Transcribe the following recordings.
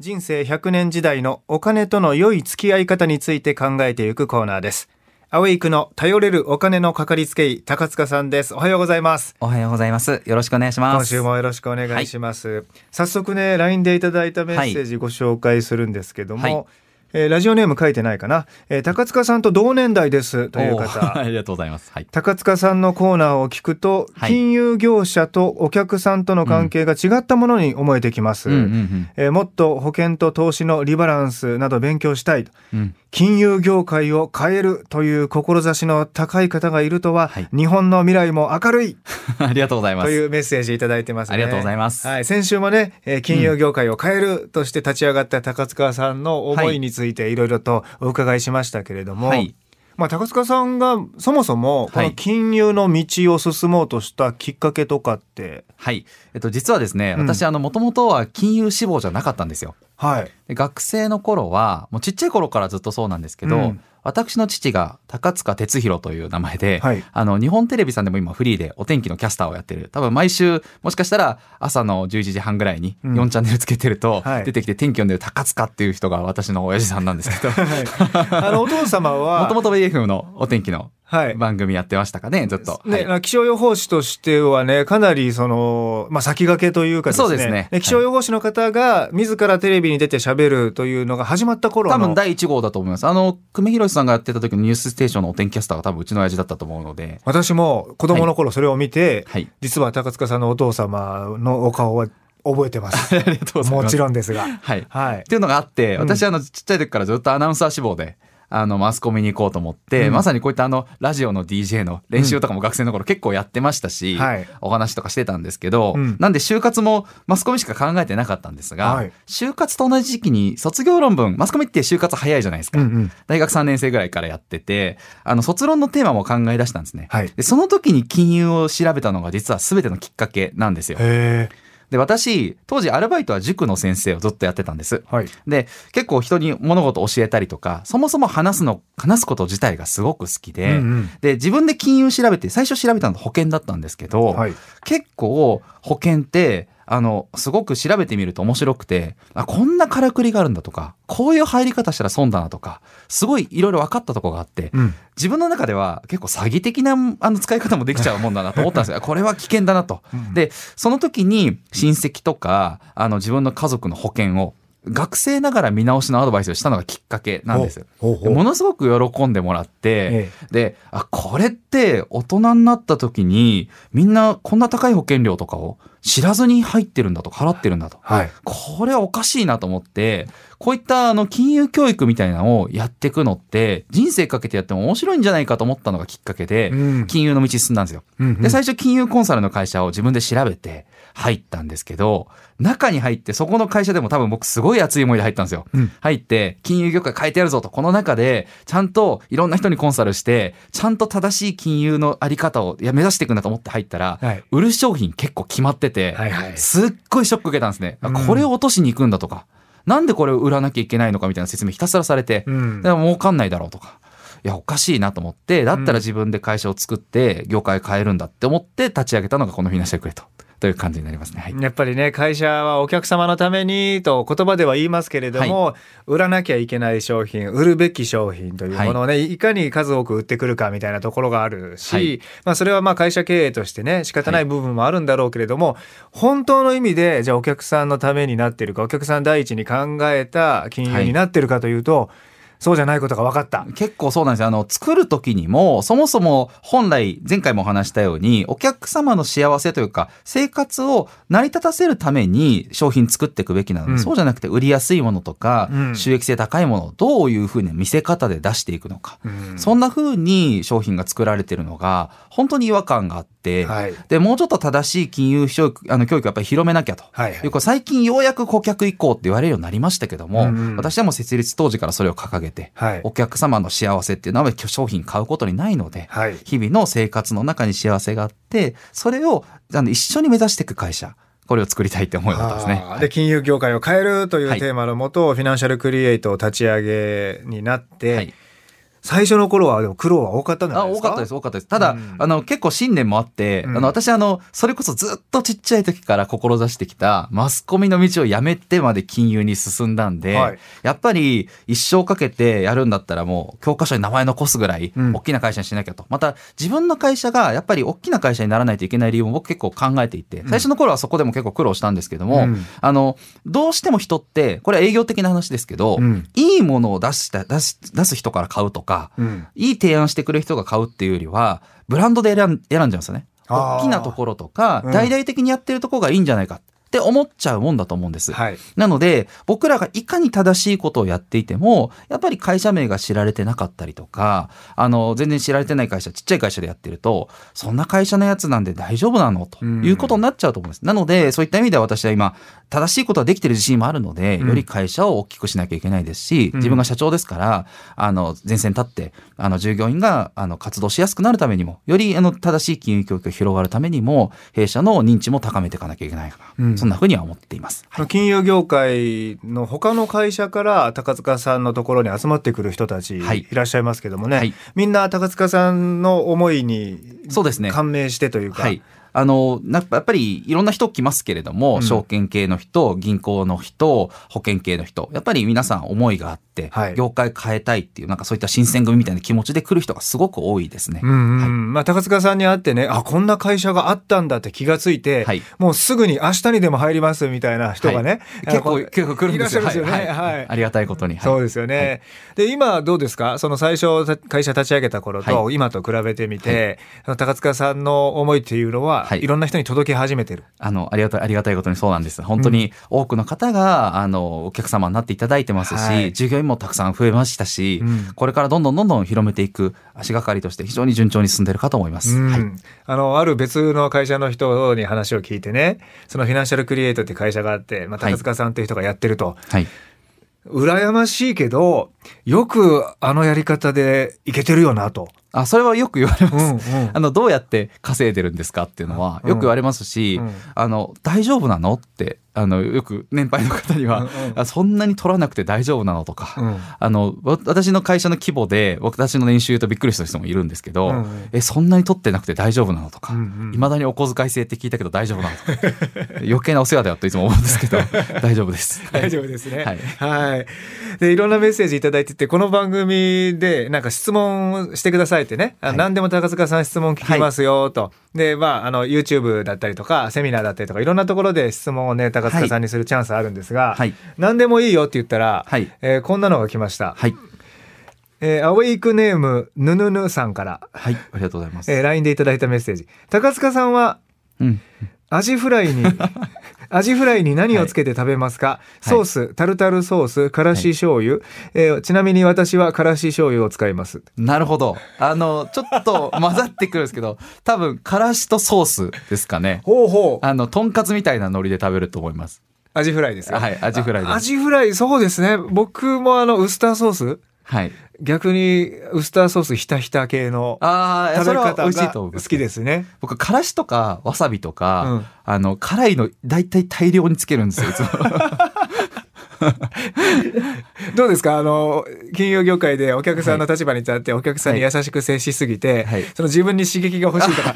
人生100年時代のお金との良い付き合い方について考えていくコーナーです。アウェイクの頼れるお金のかかりつけ医、高塚さんです。おはようございます。おはようございます。よろしくお願いします。今週もよろしくお願いします。早速ね、LINE でいただいたメッセージご紹介するんですけども、はいえーラジオネーム書いてないかな、えー高塚さんと同年代ですという方。ありがとうございます。はい。高塚さんのコーナーを聞くと、はい金融業者とお客さんとの関係が違ったものに思えてきます。うんうんえーもっと保険と投資のリバランスなど勉強したいとうん。うん。金融業界を変えるという志の高い方がいるとは、はい日本の未来も明るい ありがとうございます。というメッセージいただいてますね。ありがとうございますはい、先週もね、えー金融業界を変えるとして立ち上がった高塚さんの思いについていろいろとお伺いしましたけれども、はい。まあ、高塚さんがそもそもこの金融の道を進もうとしたきっかけとかって、はい。えっと、実はですね、うん私、あの、もともとは金融志望じゃなかったんですよ。はい。で学生の頃は、もうちっちゃい頃からずっとそうなんですけど、うん私の父が高塚哲弘という名前で、はい。あの、日本テレビさんでも今フリーでお天気のキャスターをやってる。多分毎週、もしかしたら朝の11時半ぐらいにうん。4チャンネルつけてると、はい。出てきて天気読んでる高塚っていう人が私の親父さんなんですけど、あのお父様はもともと BFM のお天気のはい。番組やってましたかね、ずっと。ね、はい気象予報士としてはね、かなりその、まあ、先駆けというかですね。そうですね気象予報士の方が自らテレビに出て喋るというのが始まった頃の。多分第1号だと思います。あの、久米宏さんがやってた時のニュースステーションのお天気キャスターが多分うちの親父だったと思うので、私も子供の頃それを見て、はい。実は高塚さんのお父様のお顔は覚えてます。ありがとうございます。もちろんですが。はい。はいっ。ていうのがあって、うん私あのちっちゃい時からずっとアナウンサー志望で、あのマスコミに行こうと思って、うんまさにこういったあのラジオの DJ の練習とかも学生の頃結構やってましたし、はいお話とかしてたんですけど、うんなんで就活もマスコミしか考えてなかったんですが、はい就活と同じ時期に卒業論文、マスコミって就活早いじゃないですか。うんうん。大学3年生ぐらいからやってて、あの卒論のテーマも考え出したんですね。はい。でその時に金融を調べたのが実は全てのきっかけなんですよ。で、私、当時アルバイトは塾の先生をずっとやってたんです。はい。で、結構人に物事を教えたりとか、そもそも話すの、話すこと自体がすごく好きで、うんうんで、自分で金融調べて、最初調べたのは保険だったんですけど、はい。結構保険って、あの、すごく調べてみると面白くて、あ、こんなからくりがあるんだとか、こういう入り方したら損だなとか、すごいいろいろ分かったとこがあって、うん。自分の中では結構詐欺的なあの使い方もできちゃうもんだなと 思ったんですよ。これは危険だなと。うんで、その時に親戚とか、あの自分の家族の保険を学生ながら見直しのアドバイスをしたのがきっかけなんです。ほうほうものすごく喜んでもらって、えで、あ、これって大人になった時にみんなこんな高い保険料とかを知らずに入ってるんだとか払ってるんだと。はい。これはおかしいなと思って、こういったあの金融教育みたいなのをやっていくのって、人生かけてやっても面白いんじゃないかと思ったのがきっかけで、うん金融の道進んだんですよ。うんうんで、最初金融コンサルの会社を自分で調べて入ったんですけど、中に入ってそこの会社でも多分僕すごい熱い思いで入ったんですよ。うん入って金融業界変えてやるぞと、この中でちゃんといろんな人にコンサルして、ちゃんと正しい金融のあり方をいや目指していくんだと思って入ったら、はい。売る商品結構決まってて、はいはい。すっごいショック受けたんですね。あうんこれを落としに行くんだとか、なんでこれを売らなきゃいけないのかみたいな説明ひたすらされて、うんでも儲かんないだろうとか。いや、おかしいなと思って、だったら自分で会社を作って、業界変えるんだって思って立ち上げたのがこのフィナンシャルクレートという感じになりますね。はい。やっぱりね会社はお客様のためにと言葉では言いますけれども、売らなきゃいけない商品売るべき商品というものをね、い、かに数多く売ってくるかみたいなところがあるし、はいまあ、それはまあ会社経営としてね仕方ない部分もあるんだろうけれども、本当の意味でじゃあお客さんのためになってるかお客さん第一に考えた金融になってるかというと、そうじゃないことが分かった。結構そうなんですよ。あの、作る時にも、そもそも本来、前回もお話したように、お客様の幸せというか、生活を成り立たせるために商品作っていくべきなので、うんそうじゃなくて売りやすいものとか、うん収益性高いものをどういうふうに見せ方で出していくのか。うんそんな風に商品が作られてるのが、本当に違和感があって、はい。で、もうちょっと正しい金融教育、あの、教育をやっぱり広めなきゃと。はいはい。いう最近ようやく顧客移行って言われるようになりましたけども、うんうん。私はもう設立当時からそれを掲げて、はい。お客様の幸せっていうのは商品買うことにないので、はい。日々の生活の中に幸せがあって、それをあの一緒に目指していく会社、これを作りたいって思いだったんですね。で金融業界を変えるというはい。テーマのもと、フィナンシャルクリエイトを立ち上げになって、はい最初の頃はでも苦労は多かったんじゃあないですか？多かったです多かったです。ただ、うん。あの結構信念もあって、うん。あの私あのそれこそずっとちっちゃい時から志してきたマスコミの道をやめてまで金融に進んだんで、はい。やっぱり一生かけてやるんだったらもう教科書に名前残すぐらいうん。大きな会社にしなきゃと、また自分の会社がやっぱり大きな会社にならないといけない理由も僕結構考えていて最初の頃はそこでも結構苦労したんですけども、うん。あのどうしても人ってこれは営業的な話ですけど、うん。いいものを出した出し出す人から買うとか、うん。いい提案してくれる人が買うっていうよりは、ブランドで選ん選んじゃうんですよね。大きなところとか、うん。大々的にやってるところがいいんじゃないかって思っちゃうもんだと思うんです。はいなので、僕らがいかに正しいことをやっていても、やっぱり会社名が知られてなかったりとか、あの、全然知られてない会社、ちっちゃい会社でやってると、そんな会社のやつなんで大丈夫なの？ということになっちゃうと思うんです。なので、そういった意味では私は今、正しいことはできてる自信もあるので、うんより会社を大きくしなきゃいけないですし、うん自分が社長ですから、あの、前線に立って、あの、従業員が、あの、活動しやすくなるためにも、より、あの、正しい金融教育が広がるためにも、弊社の認知も高めていかなきゃいけないかな。うんそんなふうには思っています。はい。金融業界の他の会社から高塚さんのところに集まってくる人たちはい。いらっしゃいますけどもね、はい。みんな高塚さんの思いにそうですね。感銘してというか、はい。あの、なやっぱりいろんな人来ますけれども、うん。証券系の人、銀行の人、保険系の人、やっぱり皆さん思いがあって、はい。業界変えたいっていう、なんかそういった新選組みたいな気持ちで来る人がすごく多いですね。うんうんはい。まあ、高塚さんに会ってねあこんな会社があったんだって気がついて、はい。もうすぐに明日にでも入りますみたいな人がね、はい。結構、結構来るんですよ。ね。はい。はい。ありがたいことに。はい。そうですよね。で、今どうですか？その最初た会社立ち上げた頃とは今と比べてみて、高塚さんの思いっていうのは、はいい、ろんな人に届け始めてる。あの、ありがたい、ありがたいことにそうなんです。本当に多くの方が、あの、お客様になっていただいてますし、はい従業員もたくさん増えましたし、うんこれからどんどんどんどん広めていく足がかりとして非常に順調に進んでいるかと思います。うんはい。あの、ある別の会社の人に話を聞いてね、そのフィナンシャルクリエイトって会社があって、まあ、はい高塚さんっていう人がやってると、はい。羨ましいけど、よくあのやり方でいけてるよなと。あ、それはよく言われます。うんうんあの、どうやって稼いでるんですかっていうのは、よく言われますし、うんあの、大丈夫なのって、あの、よく年配の方には、うんうんあそんなに取らなくて大丈夫なのとか、うんあの、わ私の会社の規模で、私の年収言うとびっくりした人もいるんですけど、うんうんえ、そんなに取ってなくて大丈夫なのとか、うんうんいまだにお小遣い制って聞いたけど大丈夫なのとか、余計なお世話だよといつも思うんですけど、大丈夫です。大丈夫ですね。はいはい。で、いろんなメッセージいただいてて、この番組でなんか質問してくださいってね、あはい何でも高塚さん質問聞きますよと。で、まあ、あの、YouTube だったりとか、セミナーだったりとか、いろんなところで質問をね、高塚さんにするチャンスあるんですが、はい何でもいいよって言ったら、はいえーこんなのが来ました。はい。えーアウェイクネーム、ぬぬぬさんから、はい。ありがとうございます。えー LINE でいただいたメッセージ。高塚さんは、うん。アジフライに アジフライに何をつけて食べますか、ソースタルタルソースからし醤油、えーちなみに私はからし醤油を使います。なるほど。あの、ちょっと混ざってくるんですけど、多分、からしとソースですかね。ほうほう。あの、とんかつみたいなノリで食べると思います。アジフライですよ。はいアジフライです。あアジフライそうですね。僕もあのウスターソースはい。逆にウスターソースひたひた系のああ、食べ方が。好きですね。僕、からしとかわさびとか、うん。あの、辛いの大体大量につけるんですよ。どうですか？あの金融業界でお客さんの立場に立ってお客さんに優しく接しすぎて、はい。その自分に刺激が欲しいとか、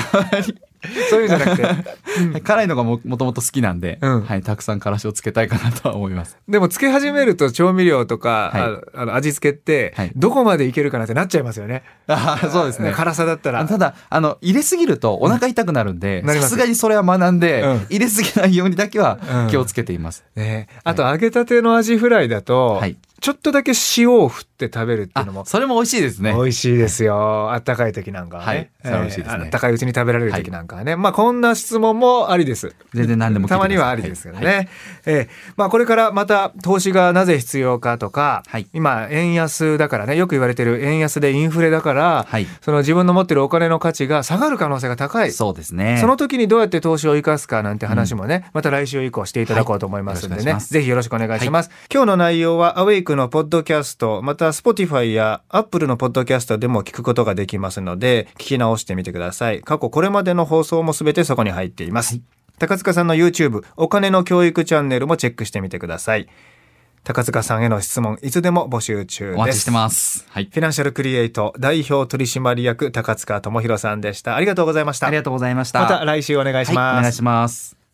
そういうんじゃなくて辛いのがももともと好きなんで、うん。はい、たくさんからしをつけたいかなとは思います。でもつけ始めると調味料とか、はい。あの味付けってはい。どこまでいけるかなってなっちゃいますよね。あーそうですね。辛さだったら。ただ、あの、入れすぎるとお腹痛くなるんでさすがにそれは学んで、うん。入れすぎないようにだけはうん。気をつけています。ね、あと揚げたてのアジフライだと、はい。ちょっとだけ塩を振って食べるっていうあのも、それも美味しいですね。美味しいですよ。あったかい時なんかはね。はいそれは美味しいですねあったかいうちに食べられる時なんかはね。まあこんな質問もありです。全然何でもたまにはありですけどね。はいええまあこれからまた投資がなぜ必要かとか、はい今円安だからね、よく言われてる円安でインフレだから、はいその自分の持ってるお金の価値が下がる可能性が高い。そうですね。その時にどうやって投資を生かすかなんて話もね、また来週以降していただこうと思いますんでね、はいぜひよろしくお願いします。今日の内容は、アウェイクのポッドキャスト、また Spotify や Apple のポッドキャストでも聞くことができますので、聞き直してみてください。過去これまでの放送もすべてそこに入っています。高塚さんの YouTube、お金の教育チャンネルもチェックしてみてください。高塚さんへの質問いつでも募集中ですお待ちしてます。はい。フィナンシャルクリエイト代表取締役高塚智博さんでしたありがとうございましたありがとうございました。また来週お願いします、はい、お願いします。